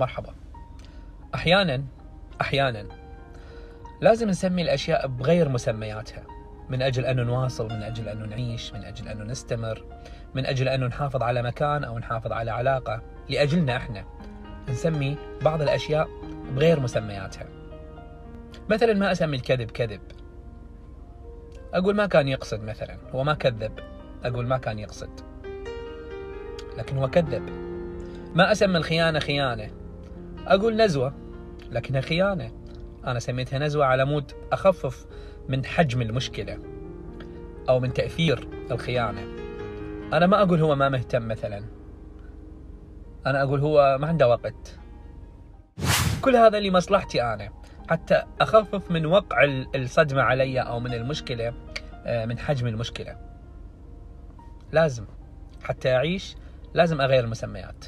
مرحبا. أحيانا أحيانا لازم نسمي الأشياء بغير مسمياتها. من أجل انه نواصل من أجل انه نعيش من أجل انه نستمر من أجل انه نحافظ على مكان أو نحافظ على علاقة. لأجلنا إحنا نسمي بعض الأشياء بغير مسمياتها. مثلا ما أسمي الكذب كذب. أقول ما كان يقصد مثلا هو ما كذب. أقول ما كان يقصد. لكن هو كذب. ما أسمي الخيانة خيانة. أقول نزوة لكنها خيانه أنا سميتها نزوة على مود أخفف من حجم المشكلة أو من تأثير الخيانة. أنا ما أقول هو ما مهتم مثلا. أنا أقول هو ما عنده وقت. كل هذا لمصلحتي أنا. حتى أخفف من وقع الصدمة علي أو من المشكلة آه، من حجم المشكلة. لازم. حتى أعيش لازم أغير المسميات.